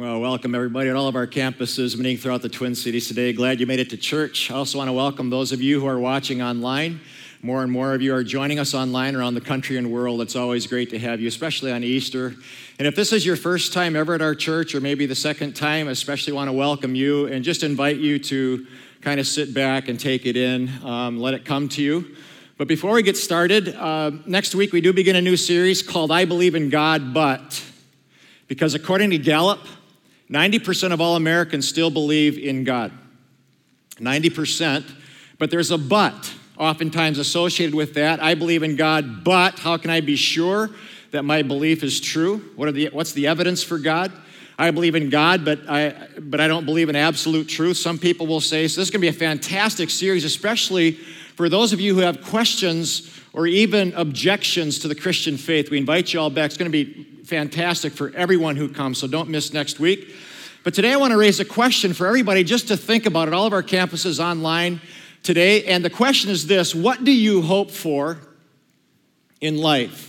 Well, welcome everybody at all of our campuses meeting throughout the Twin Cities today. Glad you made it to church. I also want to welcome those of you who are watching online. More and more of you are joining us online around the country and world. It's always great to have you, especially on Easter. And if this is your first time ever at our church, or maybe the second time, especially want to welcome you and just invite you to kind of sit back and take it in, um, let it come to you. But before we get started, uh, next week we do begin a new series called I Believe in God, but because according to Gallup, 90% of all Americans still believe in God. 90%. But there's a but oftentimes associated with that. I believe in God, but how can I be sure that my belief is true? What are the, what's the evidence for God? I believe in God, but I, but I don't believe in absolute truth. Some people will say, so this is going to be a fantastic series, especially for those of you who have questions or even objections to the Christian faith. We invite you all back. It's going to be fantastic for everyone who comes, so don't miss next week. But today I want to raise a question for everybody just to think about it. All of our campuses online today. And the question is this What do you hope for in life?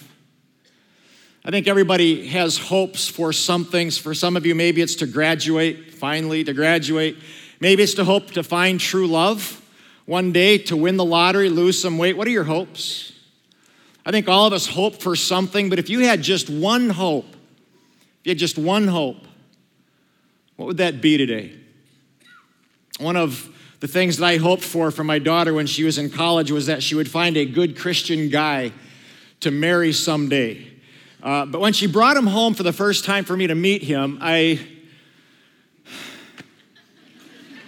I think everybody has hopes for some things. For some of you, maybe it's to graduate, finally, to graduate. Maybe it's to hope to find true love one day, to win the lottery, lose some weight. What are your hopes? I think all of us hope for something, but if you had just one hope, if you had just one hope, what would that be today? One of the things that I hoped for for my daughter when she was in college was that she would find a good Christian guy to marry someday. Uh, but when she brought him home for the first time for me to meet him, I,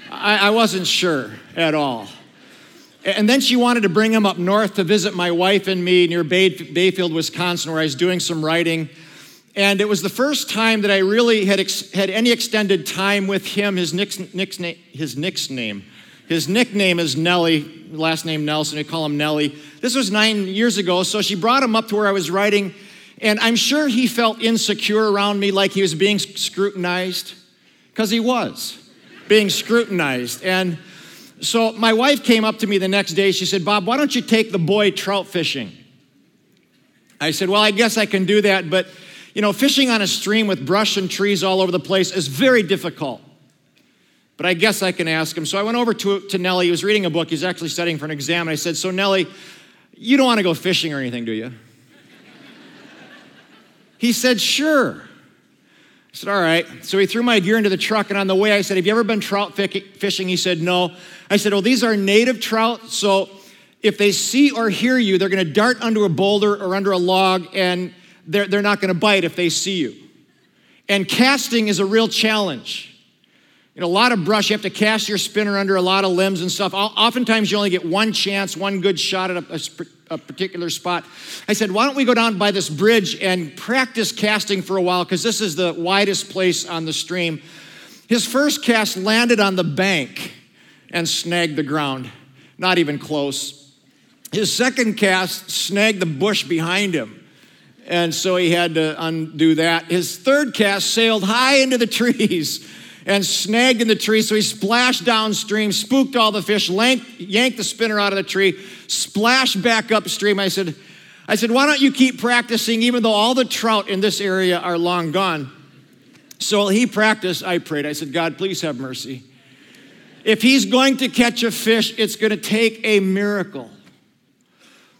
I, I wasn't sure at all. And then she wanted to bring him up north to visit my wife and me near Bay, Bayfield, Wisconsin, where I was doing some writing. And it was the first time that I really had, ex- had any extended time with him. His, Nick's, Nick's, his Nick's name. His nickname is Nellie, last name Nelson. We call him Nellie. This was nine years ago, so she brought him up to where I was writing, and I'm sure he felt insecure around me, like he was being scrutinized, because he was being scrutinized. And so my wife came up to me the next day. She said, Bob, why don't you take the boy trout fishing? I said, Well, I guess I can do that, but you know, fishing on a stream with brush and trees all over the place is very difficult. But I guess I can ask him. So I went over to, to Nellie. He was reading a book. He's actually studying for an exam. And I said, So, Nellie, you don't want to go fishing or anything, do you? he said, Sure. I said, All right. So he threw my gear into the truck, and on the way, I said, Have you ever been trout fishing? He said, No. I said, Well, these are native trout, so if they see or hear you, they're going to dart under a boulder or under a log, and they're, they're not going to bite if they see you. And casting is a real challenge. Know, a lot of brush, you have to cast your spinner under a lot of limbs and stuff. Oftentimes, you only get one chance, one good shot at a, a, a particular spot. I said, why don't we go down by this bridge and practice casting for a while, because this is the widest place on the stream. His first cast landed on the bank and snagged the ground, not even close. His second cast snagged the bush behind him, and so he had to undo that. His third cast sailed high into the trees and snagged in the tree. So he splashed downstream, spooked all the fish, yanked the spinner out of the tree, splashed back upstream. I said, I said, why don't you keep practicing even though all the trout in this area are long gone? So he practiced, I prayed. I said, God, please have mercy. If he's going to catch a fish, it's going to take a miracle.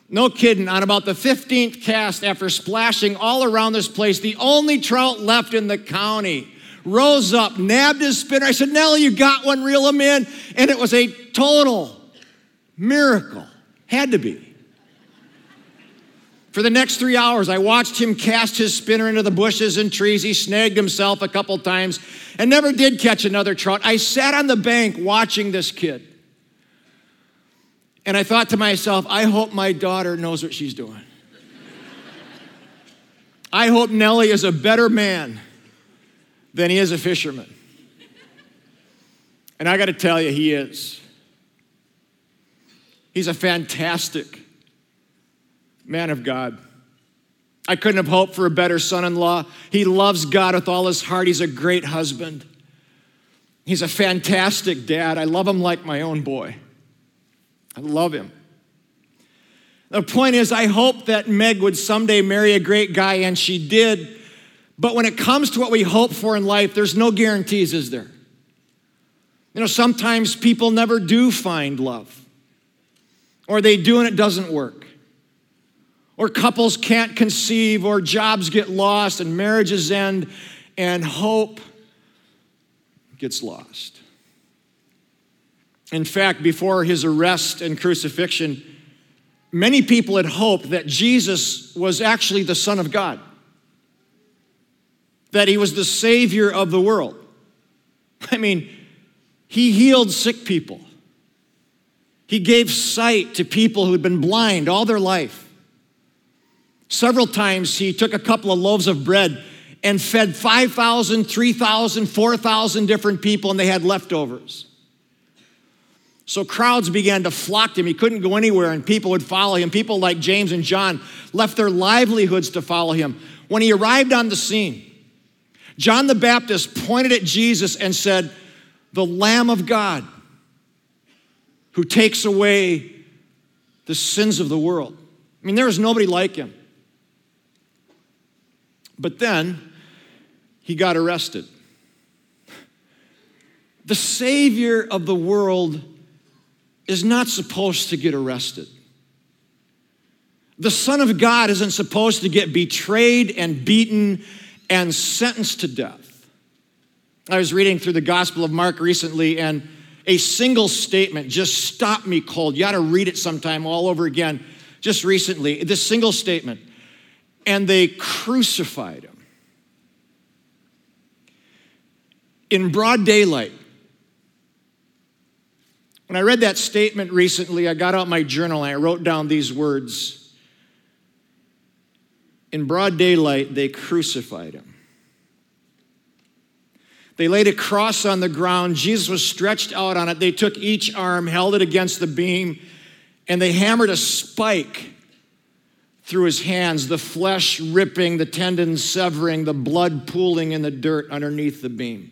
No kidding, on about the 15th cast, after splashing all around this place, the only trout left in the county rose up, nabbed his spinner. I said, Nellie, you got one, reel him in. And it was a total miracle. Had to be. For the next three hours, I watched him cast his spinner into the bushes and trees. He snagged himself a couple times and never did catch another trout. I sat on the bank watching this kid. And I thought to myself, I hope my daughter knows what she's doing. I hope Nellie is a better man than he is a fisherman. And I got to tell you, he is. He's a fantastic man of God. I couldn't have hoped for a better son in law. He loves God with all his heart. He's a great husband. He's a fantastic dad. I love him like my own boy. I love him. The point is, I hope that Meg would someday marry a great guy, and she did. But when it comes to what we hope for in life, there's no guarantees, is there? You know, sometimes people never do find love, or they do and it doesn't work, or couples can't conceive, or jobs get lost, and marriages end, and hope gets lost. In fact, before his arrest and crucifixion, many people had hoped that Jesus was actually the Son of God, that he was the Savior of the world. I mean, he healed sick people. He gave sight to people who had been blind all their life. Several times he took a couple of loaves of bread and fed 5,000, 3,000, 4,000 different people, and they had leftovers. So crowds began to flock to him. He couldn't go anywhere, and people would follow him. People like James and John left their livelihoods to follow him. When he arrived on the scene, John the Baptist pointed at Jesus and said, the Lamb of God who takes away the sins of the world. I mean, there is nobody like him. But then he got arrested. The Savior of the world is not supposed to get arrested. The Son of God isn't supposed to get betrayed and beaten and sentenced to death. I was reading through the Gospel of Mark recently, and a single statement just stopped me cold. You ought to read it sometime all over again. Just recently, this single statement. And they crucified him in broad daylight. When I read that statement recently, I got out my journal and I wrote down these words. In broad daylight, they crucified him. They laid a cross on the ground. Jesus was stretched out on it. They took each arm, held it against the beam, and they hammered a spike through his hands, the flesh ripping, the tendons severing, the blood pooling in the dirt underneath the beam.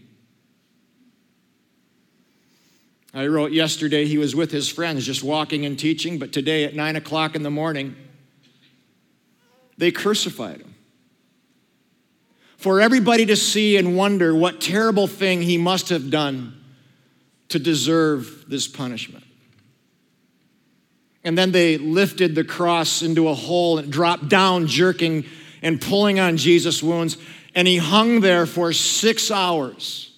I wrote yesterday he was with his friends just walking and teaching, but today at nine o'clock in the morning, they crucified him for everybody to see and wonder what terrible thing he must have done to deserve this punishment. And then they lifted the cross into a hole and dropped down, jerking and pulling on Jesus' wounds. And he hung there for six hours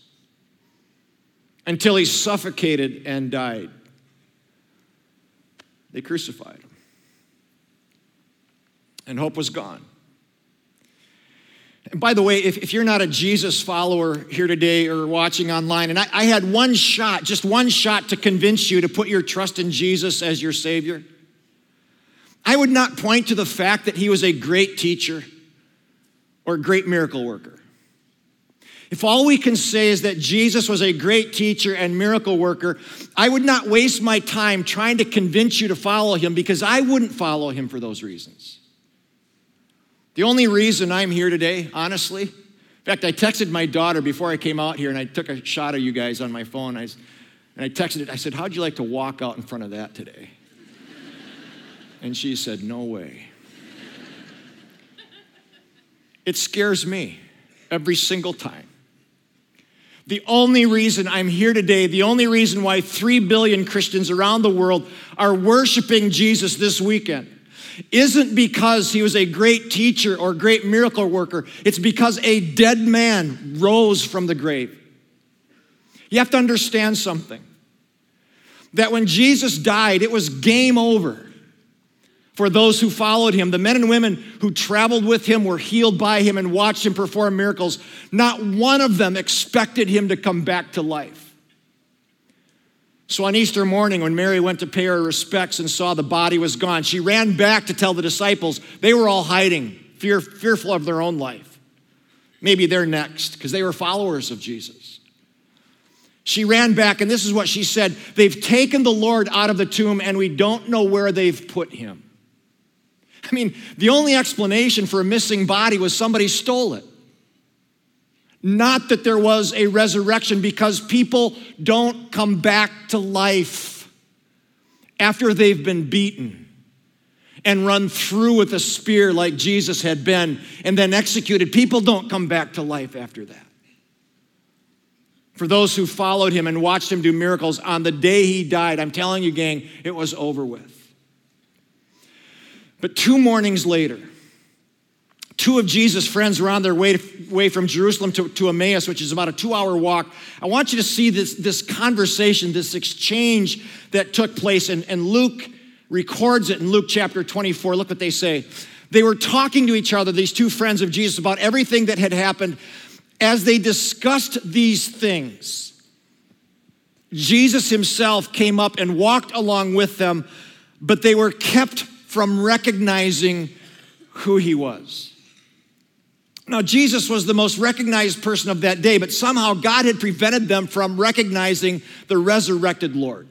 until he suffocated and died. They crucified him. And hope was gone. And by the way, if, if you're not a Jesus follower here today or watching online, and I, I had one shot, just one shot to convince you to put your trust in Jesus as your Savior, I would not point to the fact that he was a great teacher or a great miracle worker. If all we can say is that Jesus was a great teacher and miracle worker, I would not waste my time trying to convince you to follow him because I wouldn't follow him for those reasons. The only reason I'm here today, honestly, in fact, I texted my daughter before I came out here and I took a shot of you guys on my phone. I, and I texted it, I said, How'd you like to walk out in front of that today? And she said, No way. It scares me every single time. The only reason I'm here today, the only reason why 3 billion Christians around the world are worshiping Jesus this weekend isn't because he was a great teacher or great miracle worker. It's because a dead man rose from the grave. You have to understand something that when Jesus died, it was game over for those who followed him. The men and women who traveled with him were healed by him and watched him perform miracles. Not one of them expected him to come back to life. So on Easter morning, when Mary went to pay her respects and saw the body was gone, she ran back to tell the disciples. They were all hiding, fear, fearful of their own life. Maybe they're next, because they were followers of Jesus. She ran back, and this is what she said They've taken the Lord out of the tomb, and we don't know where they've put him. I mean, the only explanation for a missing body was somebody stole it. Not that there was a resurrection, because people don't come back to life after they've been beaten, and run through with a spear like Jesus had been and then executed, people don't come back to life after that. For those who followed him and watched him do miracles, on the day he died, I'm telling you, gang, it was over with. But two mornings later, two of Jesus' friends were on their way, way from Jerusalem to, to Emmaus, which is about a two hour walk. I want you to see this, this conversation, this exchange that took place, and, and Luke records it in Luke chapter 24. Look what they say. They were talking to each other, these two friends of Jesus, about everything that had happened. As they discussed these things, Jesus himself came up and walked along with them, but they were kept from recognizing who he was. Now, Jesus was the most recognized person of that day, but somehow God had prevented them from recognizing the resurrected Lord.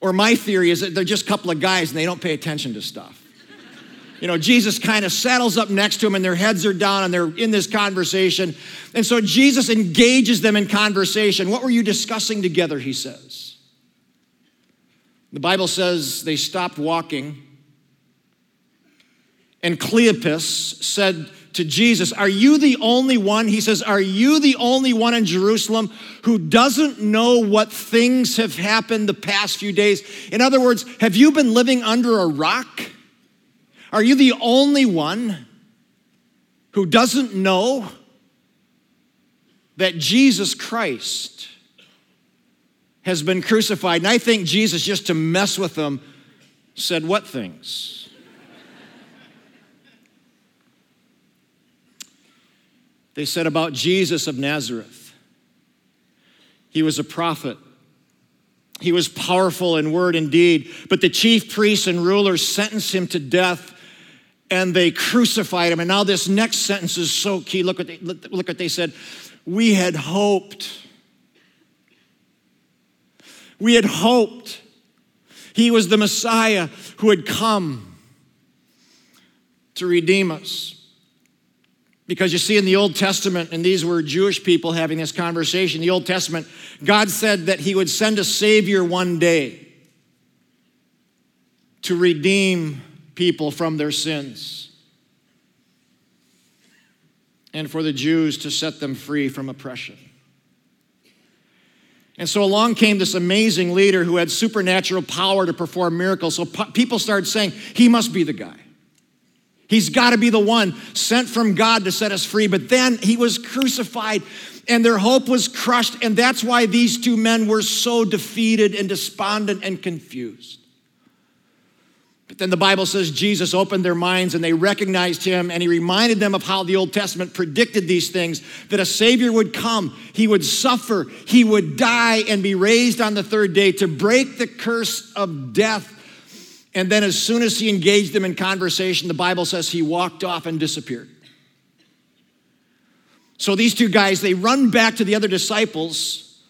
Or my theory is that they're just a couple of guys and they don't pay attention to stuff. You know, Jesus kind of saddles up next to them and their heads are down and they're in this conversation. And so Jesus engages them in conversation. What were you discussing together? He says. The Bible says they stopped walking. And Cleopas said, to Jesus, Are you the only one? He says, Are you the only one in Jerusalem who doesn't know what things have happened the past few days? In other words, have you been living under a rock? Are you the only one who doesn't know that Jesus Christ has been crucified? And I think Jesus, just to mess with them, said, What things? They said about Jesus of Nazareth. He was a prophet. He was powerful in word and deed, but the chief priests and rulers sentenced him to death and they crucified him. And now this next sentence is so key. Look what they, look what they said. We had hoped. We had hoped he was the Messiah who had come to redeem us. Because you see, in the Old Testament, and these were Jewish people having this conversation, the Old Testament, God said that He would send a Savior one day to redeem people from their sins and for the Jews to set them free from oppression. And so along came this amazing leader who had supernatural power to perform miracles. So people started saying, He must be the guy. He's got to be the one sent from God to set us free. But then he was crucified and their hope was crushed. And that's why these two men were so defeated and despondent and confused. But then the Bible says Jesus opened their minds and they recognized him and he reminded them of how the Old Testament predicted these things that a Savior would come, he would suffer, he would die and be raised on the third day to break the curse of death and then, as soon as he engaged them in conversation, the Bible says he walked off and disappeared. So these two guys, they run back to the other disciples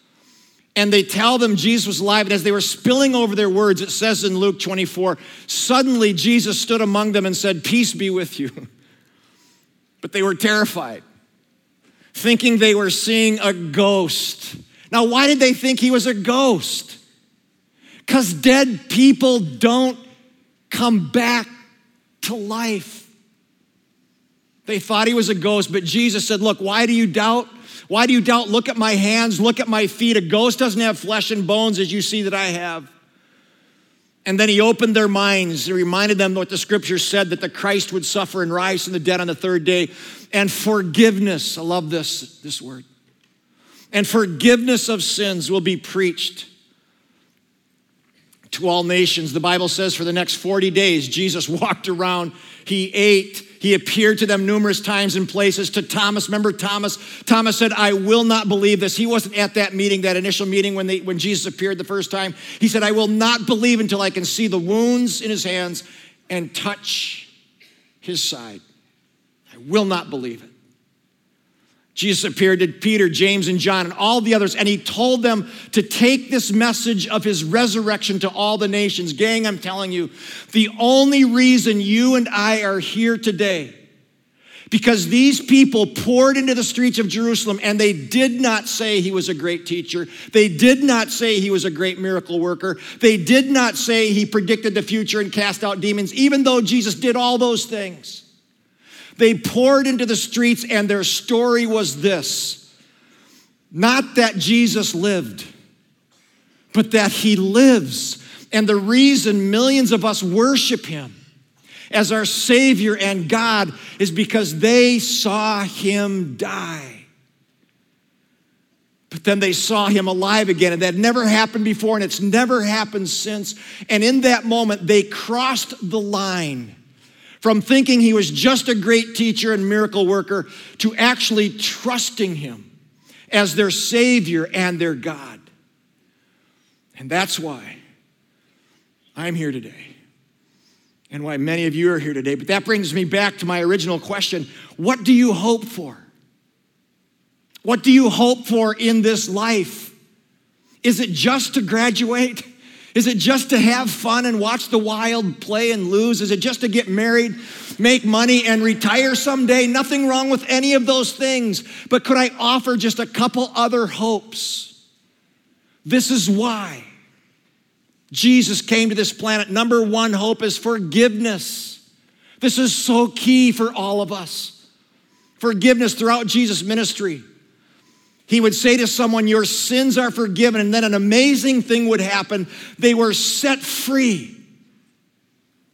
and they tell them Jesus was alive. And as they were spilling over their words, it says in Luke 24, suddenly Jesus stood among them and said, Peace be with you. But they were terrified, thinking they were seeing a ghost. Now, why did they think he was a ghost? Because dead people don't come back to life. They thought he was a ghost, but Jesus said, Look, why do you doubt? Why do you doubt? Look at my hands, look at my feet. A ghost doesn't have flesh and bones as you see that I have. And then he opened their minds. He reminded them what the scripture said that the Christ would suffer and rise from the dead on the third day. And forgiveness, I love this, this word. And forgiveness of sins will be preached to all nations. The Bible says for the next 40 days, Jesus walked around, he ate, he appeared to them numerous times in places. To Thomas, remember Thomas? Thomas said, I will not believe this. He wasn't at that meeting, that initial meeting when, they, when Jesus appeared the first time. He said, I will not believe until I can see the wounds in his hands and touch his side. I will not believe it. Jesus appeared to Peter, James, and John, and all the others, and he told them to take this message of his resurrection to all the nations. Gang, I'm telling you, the only reason you and I are here today Because these people poured into the streets of Jerusalem and they did not say he was a great teacher. They did not say he was a great miracle worker. They did not say he predicted the future and cast out demons, even though Jesus did all those things. They poured into the streets and their story was this not that Jesus lived, but that he lives. And the reason millions of us worship him as our Savior and God is because they saw him die. But then they saw him alive again, and that never happened before, and it's never happened since. And in that moment, they crossed the line from thinking he was just a great teacher and miracle worker to actually trusting him as their Savior and their God. And that's why I'm here today and why many of you are here today. But that brings me back to my original question What do you hope for? What do you hope for in this life? Is it just to graduate? Is it just to have fun and watch the wild play and lose? Is it just to get married, make money, and retire someday? Nothing wrong with any of those things. But could I offer just a couple other hopes? This is why Jesus came to this planet. Number one hope is forgiveness. This is so key for all of us. Forgiveness throughout Jesus' ministry. He would say to someone, Your sins are forgiven, and then an amazing thing would happen. They were set free.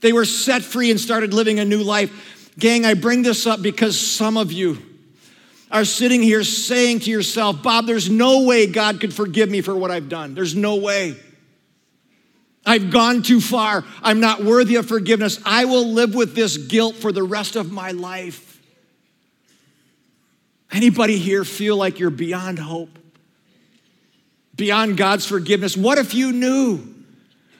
They were set free and started living a new life. Gang, I bring this up because some of you are sitting here saying to yourself, Bob, there's no way God could forgive me for what I've done. There's no way. I've gone too far. I'm not worthy of forgiveness. I will live with this guilt for the rest of my life. Anybody here feel like you're beyond hope? Beyond God's forgiveness? What if you knew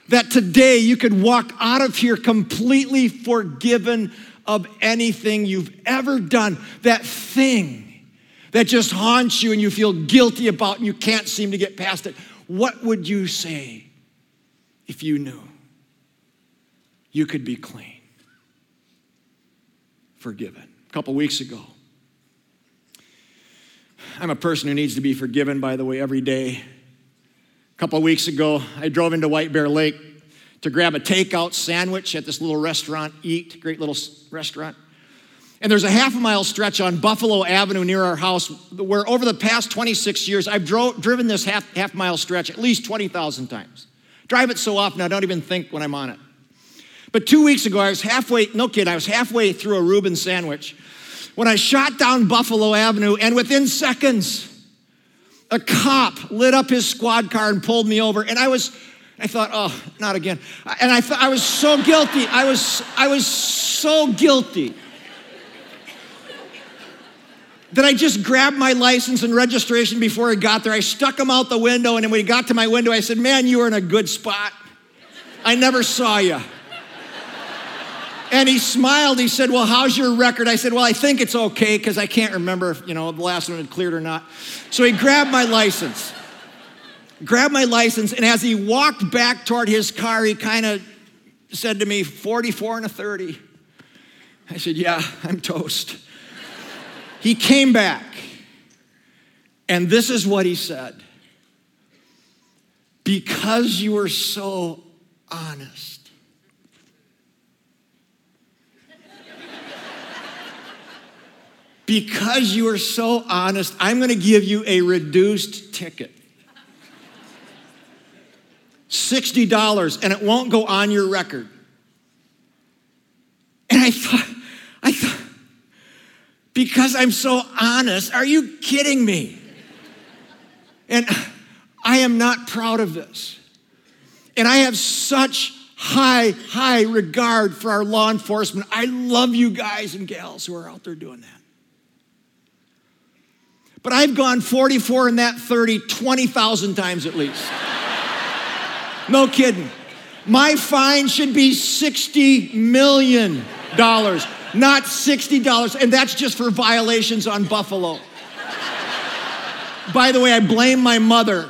that today you could walk out of here completely forgiven of anything you've ever done? That thing that just haunts you and you feel guilty about and you can't seem to get past it. What would you say? if you knew you could be clean, forgiven. A couple weeks ago, I'm a person who needs to be forgiven, by the way, every day. A couple of weeks ago, I drove into White Bear Lake to grab a takeout sandwich at this little restaurant, Eat, great little restaurant. And there's a half a mile stretch on Buffalo Avenue near our house where over the past 26 years, I've drove, driven this half, half mile stretch at least 20,000 times. Drive it so often I don't even think when I'm on it. But two weeks ago, I was halfway, no kid, I was halfway through a Reuben sandwich when I shot down Buffalo Avenue, and within seconds, a cop lit up his squad car and pulled me over. And I was, I thought, oh, not again. And I thought I was so guilty. I was, I was so guilty that I just grabbed my license and registration before I got there. I stuck them out the window, and when he got to my window, I said, Man, you were in a good spot. I never saw you. And he smiled. He said, Well, how's your record? I said, Well, I think it's okay because I can't remember if, you know, the last one had cleared or not. So he grabbed my license. Grabbed my license, and as he walked back toward his car, he kind of said to me, 44 and a 30. I said, Yeah, I'm toast. He came back, and this is what he said Because you were so honest. Because you are so honest, I'm going to give you a reduced ticket. $60, and it won't go on your record. And I thought, I thought, because I'm so honest. Are you kidding me? And I am not proud of this. And I have such high, high regard for our law enforcement. I love you guys and gals who are out there doing that. But I've gone 44 and that 30 20,000 times at least. No kidding. My fine should be $60 million not $60. And that's just for violations on Buffalo. By the way, I blame my mother.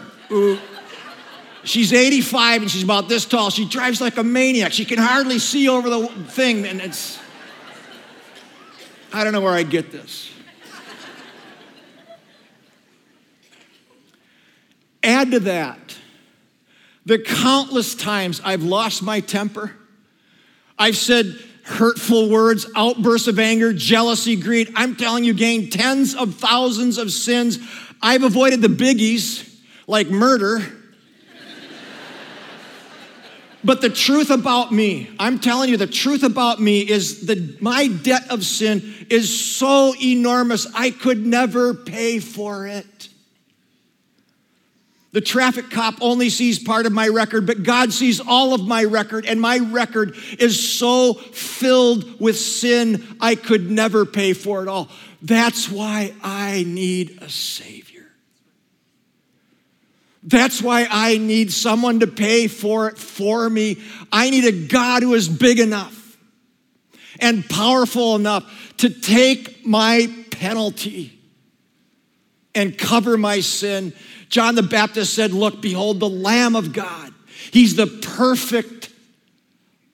She's 85 and she's about this tall. She drives like a maniac. She can hardly see over the thing, and it's. I don't know where I'd get this. Add to that the countless times I've lost my temper. I've said hurtful words, outbursts of anger, jealousy, greed. I'm telling you, gain tens of thousands of sins. I've avoided the biggies like murder. but the truth about me, I'm telling you, the truth about me is that my debt of sin is so enormous, I could never pay for it. The traffic cop only sees part of my record, but God sees all of my record, and my record is so filled with sin, I could never pay for it all. That's why I need a Savior. That's why I need someone to pay for it for me. I need a God who is big enough and powerful enough to take my penalty and cover my sin John the Baptist said, Look, behold, the Lamb of God. He's the perfect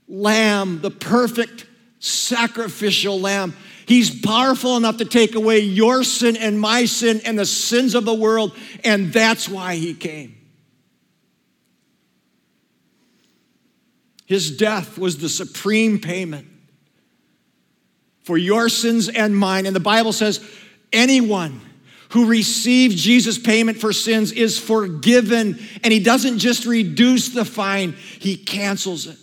lamb, the perfect sacrificial lamb. He's powerful enough to take away your sin and my sin and the sins of the world, and that's why he came. His death was the supreme payment for your sins and mine. And the Bible says, anyone who receives Jesus' payment for sins is forgiven, and he doesn't just reduce the fine, he cancels it.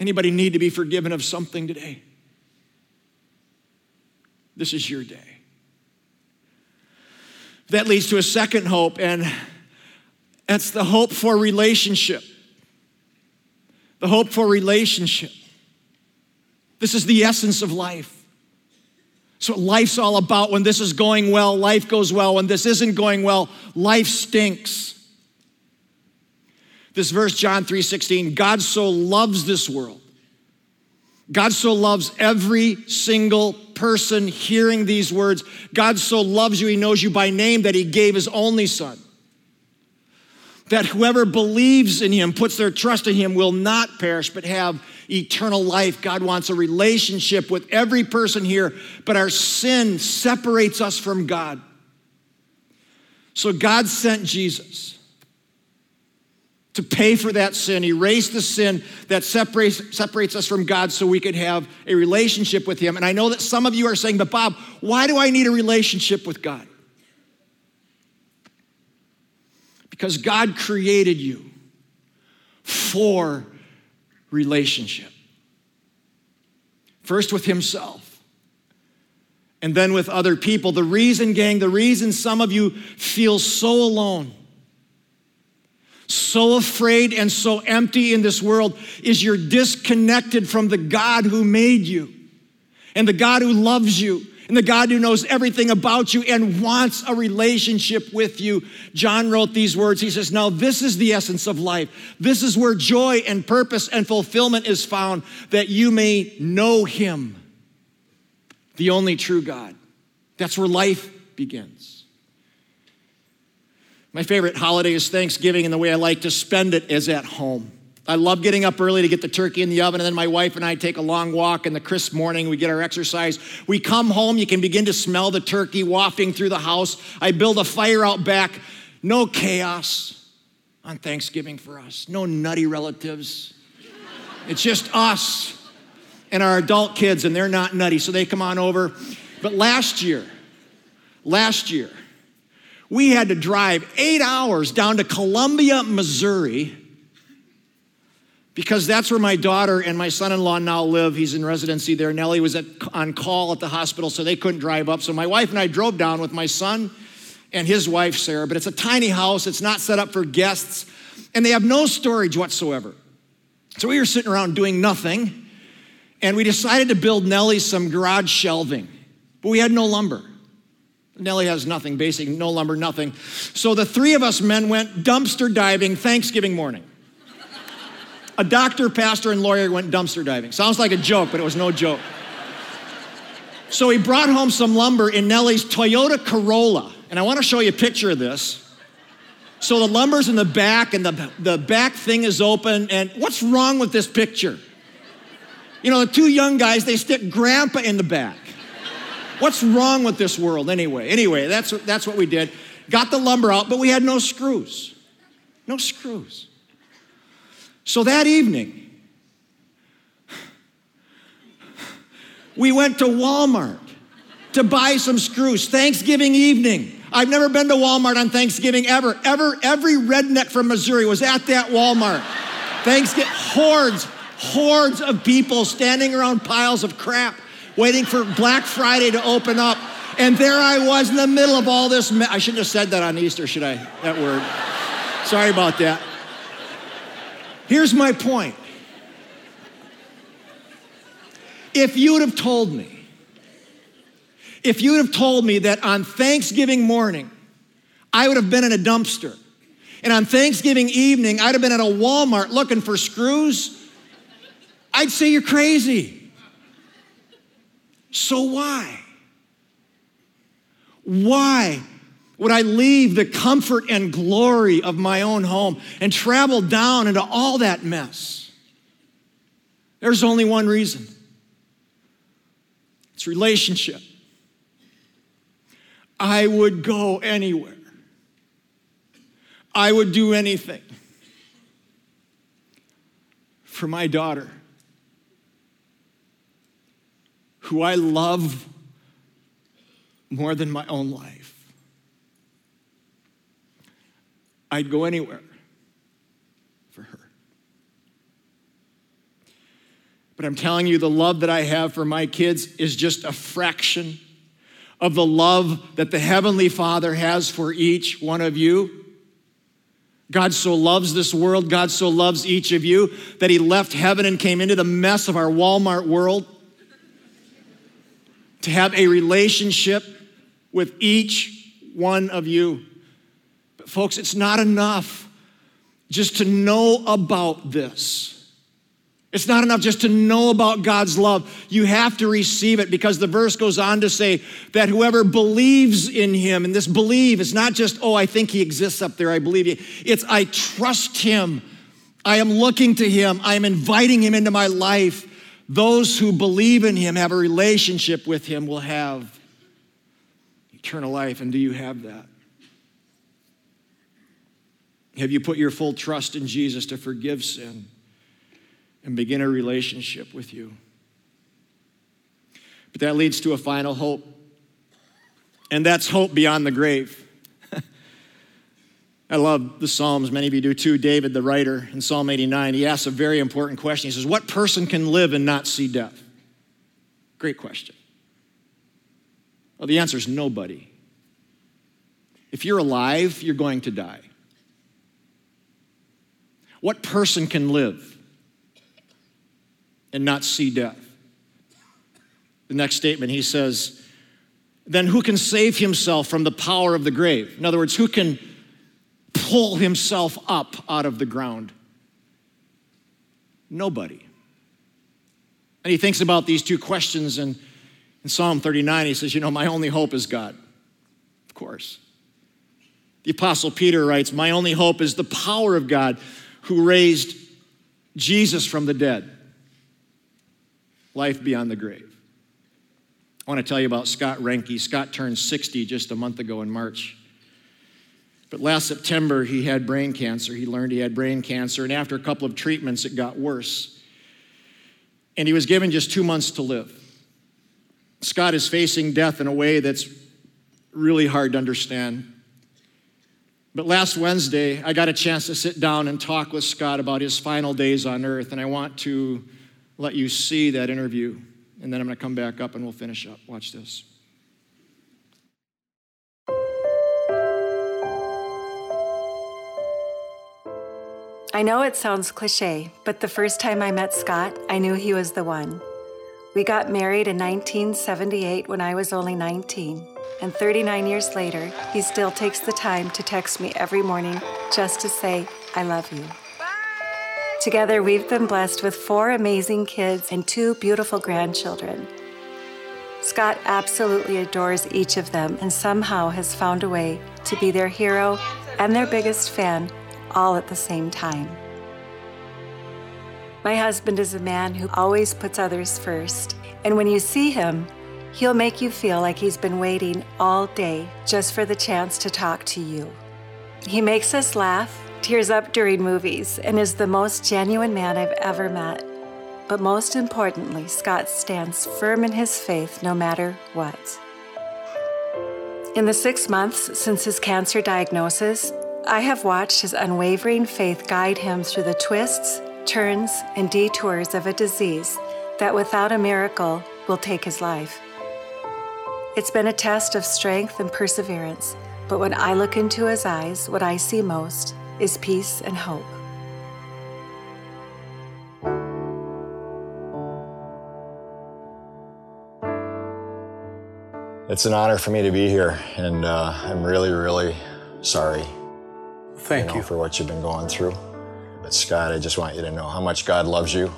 Anybody need to be forgiven of something today? This is your day. That leads to a second hope, and that's the hope for relationship. The hope for relationship. This is the essence of life. So life's all about. When this is going well, life goes well. When this isn't going well, life stinks. This verse, John 3:16, God so loves this world. God so loves every single person hearing these words. God so loves you, He knows you by name that He gave His only Son. That whoever believes in Him, puts their trust in Him, will not perish but have eternal life. God wants a relationship with every person here, but our sin separates us from God. So God sent Jesus to pay for that sin, erase the sin that separates, separates us from God so we could have a relationship with Him. And I know that some of you are saying, but Bob, why do I need a relationship with God? Because God created you for relationship. First with himself, and then with other people. The reason, gang, the reason some of you feel so alone, so afraid, and so empty in this world is you're disconnected from the God who made you and the God who loves you and the God who knows everything about you and wants a relationship with you. John wrote these words. He says, Now, this is the essence of life. This is where joy and purpose and fulfillment is found, that you may know Him, the only true God. That's where life begins. My favorite holiday is Thanksgiving, and the way I like to spend it is at home. I love getting up early to get the turkey in the oven, and then my wife and I take a long walk in the crisp morning. We get our exercise. We come home, you can begin to smell the turkey wafting through the house. I build a fire out back. No chaos on Thanksgiving for us, no nutty relatives. It's just us and our adult kids, and they're not nutty, so they come on over. But last year, last year, we had to drive eight hours down to Columbia, Missouri because that's where my daughter and my son in law now live. He's in residency there. Nellie was at, on call at the hospital, so they couldn't drive up. So my wife and I drove down with my son and his wife, Sarah. But it's a tiny house, it's not set up for guests, and they have no storage whatsoever. So we were sitting around doing nothing, and we decided to build Nellie some garage shelving, but we had no lumber. Nellie has nothing, basically, no lumber, nothing. So the three of us men went dumpster diving Thanksgiving morning. A doctor, pastor, and lawyer went dumpster diving. Sounds like a joke, but it was no joke. So he brought home some lumber in Nellie's Toyota Corolla. And I want to show you a picture of this. So the lumber's in the back, and the, the back thing is open. And what's wrong with this picture? You know, the two young guys, they stick grandpa in the back. What's wrong with this world anyway? Anyway, that's, that's what we did. Got the lumber out, but we had no screws. No screws. So that evening, we went to Walmart to buy some screws. Thanksgiving evening. I've never been to Walmart on Thanksgiving ever. Ever, every redneck from Missouri was at that Walmart. Thanksgiving, hordes, hordes of people standing around piles of crap, waiting for Black Friday to open up. And there I was in the middle of all this. Me- I shouldn't have said that on Easter, should I? That word. Sorry about that. Here's my point. If you would have told me, if you would have told me that on Thanksgiving morning, I would have been in a dumpster, and on Thanksgiving evening, I'd have been at a Walmart looking for screws, I'd say you're crazy. So why? Why would I leave the comfort and glory of my own home and travel down into all that mess? There's only one reason it's relationship. I would go anywhere, I would do anything for my daughter, who I love more than my own life. I'd go anywhere for her. But I'm telling you, the love that I have for my kids is just a fraction of the love that the Heavenly Father has for each one of you. God so loves this world, God so loves each of you that He left heaven and came into the mess of our Walmart world to have a relationship with each one of you. Folks, it's not enough just to know about this. It's not enough just to know about God's love. You have to receive it because the verse goes on to say that whoever believes in him, and this believe is not just, oh, I think he exists up there, I believe you. It's, I trust him. I am looking to him. I am inviting him into my life. Those who believe in him, have a relationship with him, will have eternal life. And do you have that? Have you put your full trust in Jesus to forgive sin? and begin a relationship with you. But that leads to a final hope, and that's hope beyond the grave. I love the Psalms, many of you do too. David, the writer, in Psalm 89, he asks a very important question. He says, What person can live and not see death? Great question. Well, the answer is nobody. If you're alive, you're going to die. What person can live? and not see death. The next statement, he says, Then who can save himself from the power of the grave? In other words, who can pull himself up out of the ground? Nobody. And he thinks about these two questions, and in Psalm 39, he says, You know, my only hope is God. Of course. The Apostle Peter writes, My only hope is the power of God who raised Jesus from the dead life beyond the grave. I want to tell you about Scott Renke. Scott turned 60 just a month ago in March. But last September, he had brain cancer. He learned he had brain cancer, and after a couple of treatments, it got worse. And he was given just two months to live. Scott is facing death in a way that's really hard to understand. But last Wednesday, I got a chance to sit down and talk with Scott about his final days on earth, and I want to let you see that interview, and then I'm going to come back up and we'll finish up. Watch this. I know it sounds cliche, but the first time I met Scott, I knew he was the one. We got married in 1978 when I was only 19, and 39 years later, he still takes the time to text me every morning just to say, I love you. Together, we've been blessed with four amazing kids and two beautiful grandchildren. Scott absolutely adores each of them and somehow has found a way to be their hero and their biggest fan all at the same time. My husband is a man who always puts others first. And when you see him, he'll make you feel like he's been waiting all day just for the chance to talk to you. He makes us laugh, tears up during movies, and is the most genuine man I've ever met. But most importantly, Scott stands firm in his faith no matter what. In the six months since his cancer diagnosis, I have watched his unwavering faith guide him through the twists, turns, and detours of a disease that without a miracle will take his life. It's been a test of strength and perseverance, but when I look into his eyes, what I see most is peace and hope. It's an honor for me to be here, and uh, I'm really, really sorry. Thank you, know, you. for what you've been going through. But Scott, I just want you to know how much God loves you,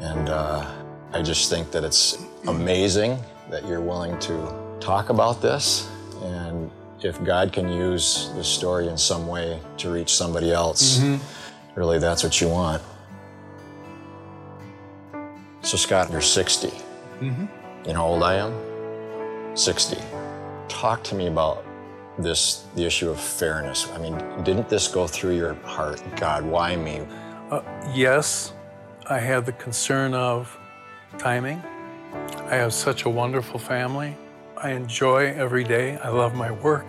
and uh, I just think that it's amazing that you're willing to talk about this. And if God can use this story in some way to reach somebody else, really, that's what you want. So, Scott, you're 60. You know how old I am? 60. Talk to me about this, the issue of fairness. I mean, didn't this go through your heart? God, why me? Uh, yes, I had the concern of timing. I have such a wonderful family. I enjoy every day. I love my work.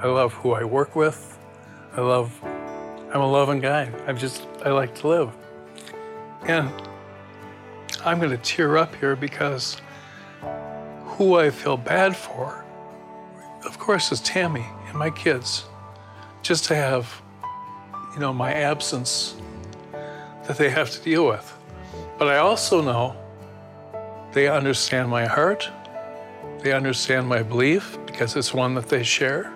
I love who I work with. I love, I'm a loving guy. I just, I like to live. And I'm going to tear up here because who I feel bad for, of course, is Tammy and my kids. Just to have, you know, my absence that they have to deal with. But I also know they understand my heart. They understand my belief because it's one that they share.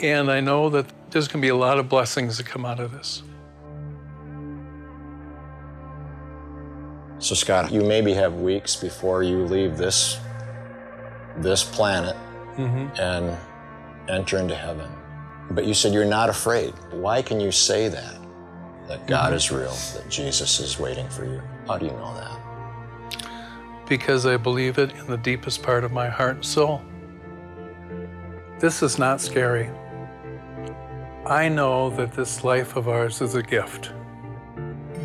And I know that there's going to be a lot of blessings that come out of this. So, Scott, you maybe have weeks before you leave this, this planet mm-hmm. and enter into heaven. But you said you're not afraid. Why can you say that? That God mm-hmm. is real, that Jesus is waiting for you. How do you know that? Because I believe it in the deepest part of my heart and soul. This is not scary. I know that this life of ours is a gift.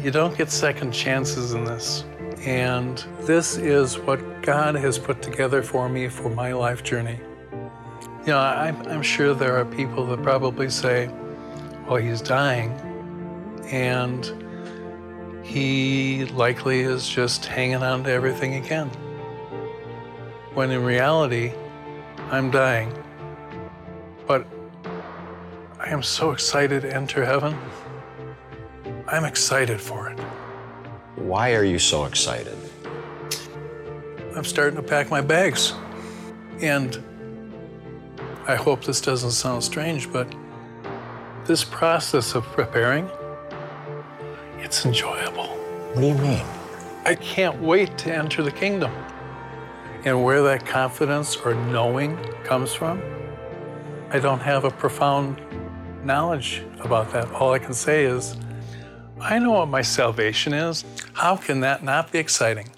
You don't get second chances in this. And this is what God has put together for me for my life journey. You know, I'm, I'm sure there are people that probably say, well, he's dying. And he likely is just hanging on to everything he can. When in reality, I'm dying. But I am so excited to enter heaven. I'm excited for it. Why are you so excited? I'm starting to pack my bags. And I hope this doesn't sound strange, but this process of preparing, it's enjoyable. What do you mean? I can't wait to enter the kingdom. And where that confidence or knowing comes from, I don't have a profound knowledge about that. All I can say is, I know what my salvation is. How can that not be exciting?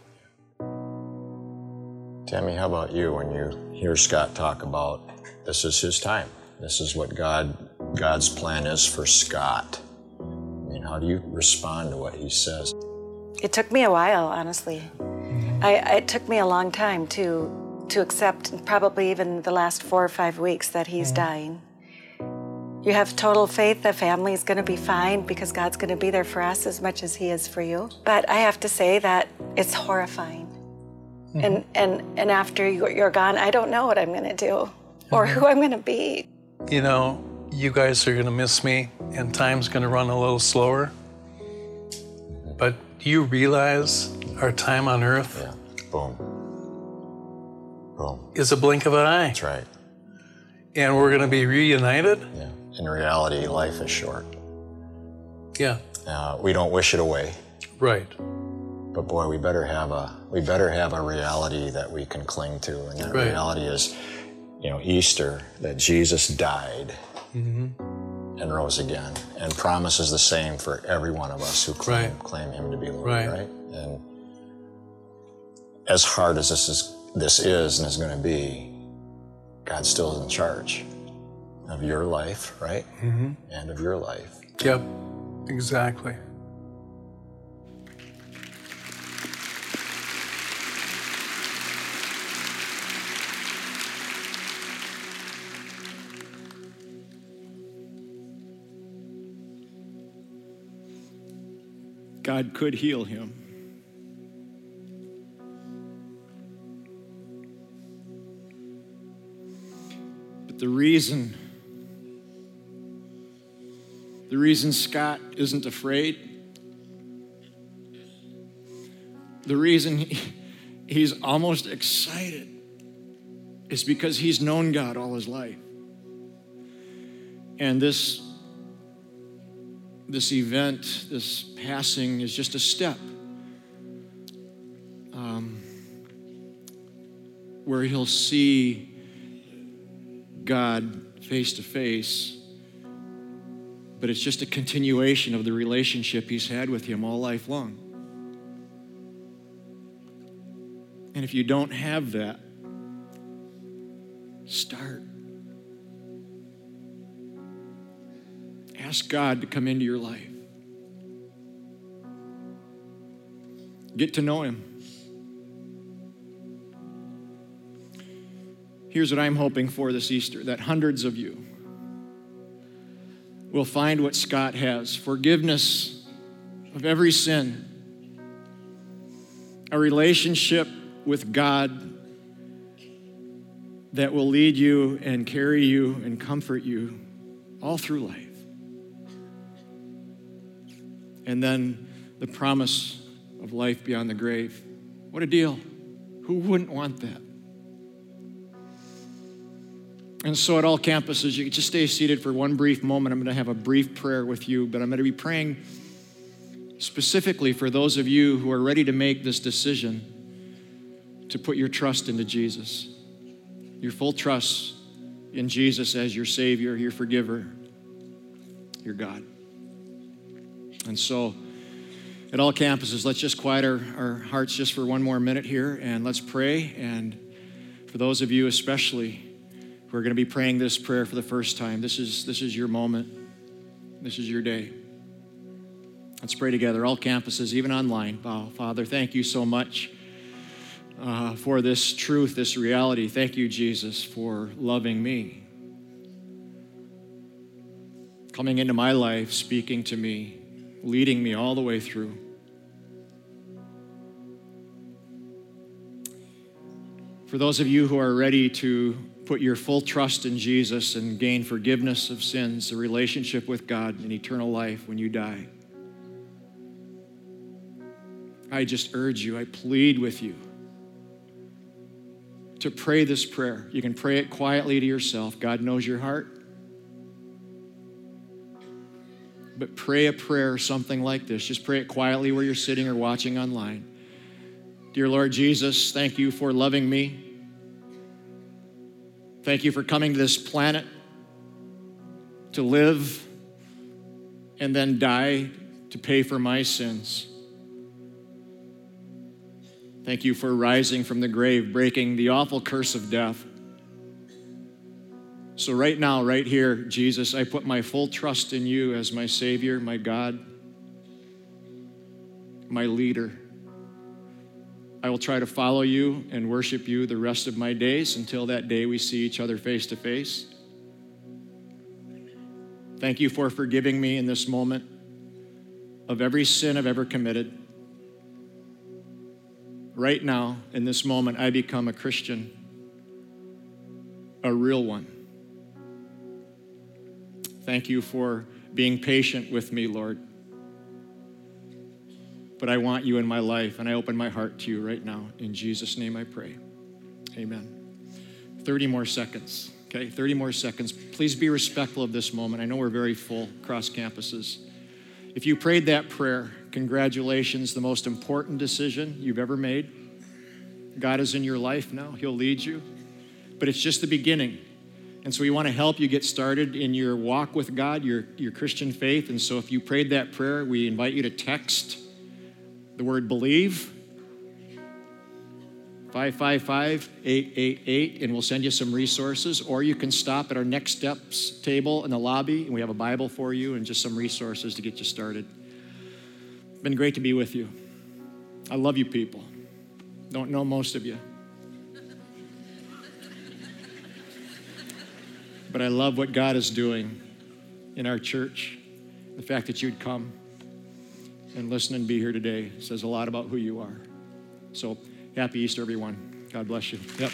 Tammy, how about you when you hear Scott talk about this is his time? This is what God God's plan is for Scott. I mean, how do you respond to what he says? It took me a while, honestly. I, it took me a long time to to accept, probably even the last four or five weeks, that he's mm-hmm. dying. You have total faith that family is going to be fine because God's going to be there for us as much as He is for you. But I have to say that it's horrifying. Mm-hmm. And and and after you- you're gone, I don't know what I'm going to do or mm-hmm. who I'm going to be. You know, you guys are going to miss me, and time's going to run a little slower. But do you realize our time on earth Yeah. Boom. Boom. is a blink of an eye? That's right. And we're going to be reunited? Yeah. In reality, life is short. Yeah, Uh, we don't wish it away, right. but boy, we better have a we better have a reality that we can cling to, and that Right. reality is, you know, Easter that Jesus died, and rose again, and promises the same for every one of us who claim, Right. claim Him to be Lord, Right. right? And as hard as this is, this is and is going to be, God still is in charge of your life, right? Mm-hmm. And of your life. Yep, exactly. God could heal him. But the reason, the reason Scott isn't afraid, the reason he, he's almost excited is because he's known God all his life. And this this event, this passing, is just a step um, where he'll see God face to face. But it's just a continuation of the relationship he's had with him all life long. And if you don't have that, start. Ask God to come into your life. Get to know Him. Here's what I'm hoping for this Easter that hundreds of you will find what Scott has forgiveness of every sin, a relationship with God that will lead you and carry you and comfort you all through life. And then the promise of life beyond the grave. What a deal. Who wouldn't want that? And so, at all campuses, you can just stay seated for one brief moment. I'm going to have a brief prayer with you, but I'm going to be praying specifically for those of you who are ready to make this decision to put your trust into Jesus, your full trust in Jesus as your Savior, your forgiver, your God. And so, at all campuses, let's just quiet our, our hearts just for one more minute here and let's pray. And for those of you, especially, who are going to be praying this prayer for the first time, this is, this is your moment. This is your day. Let's pray together, all campuses, even online. Wow, Father, thank you so much uh, for this truth, this reality. Thank you, Jesus, for loving me, coming into my life, speaking to me, leading me all the way through. For those of you who are ready to put your full trust in Jesus and gain forgiveness of sins, a relationship with God, and eternal life when you die, I just urge you, I plead with you to pray this prayer. You can pray it quietly to yourself. God knows your heart. But pray a prayer, or something like this. Just pray it quietly where you're sitting or watching online. Dear Lord Jesus, thank you for loving me. Thank you for coming to this planet to live and then die to pay for my sins. Thank you for rising from the grave, breaking the awful curse of death. So, right now, right here, Jesus, I put my full trust in you as my Savior, my God, my leader. I will try to follow you and worship you the rest of my days until that day we see each other face to face. Thank you for forgiving me in this moment of every sin I've ever committed. Right now, in this moment, I become a Christian, a real one. Thank you for being patient with me, Lord. But I want you in my life, and I open my heart to you right now. In Jesus' name I pray. Amen. 30 more seconds, okay? 30 more seconds. Please be respectful of this moment. I know we're very full across campuses. If you prayed that prayer, congratulations, the most important decision you've ever made. God is in your life now, He'll lead you. But it's just the beginning. And so we want to help you get started in your walk with God, your, your Christian faith. And so if you prayed that prayer, we invite you to text the word believe 555 888, and we'll send you some resources. Or you can stop at our next steps table in the lobby, and we have a Bible for you and just some resources to get you started. It's been great to be with you. I love you people. Don't know most of you. But I love what God is doing in our church. The fact that you'd come and listen and be here today says a lot about who you are. So, Happy Easter, everyone. God bless you. Yep.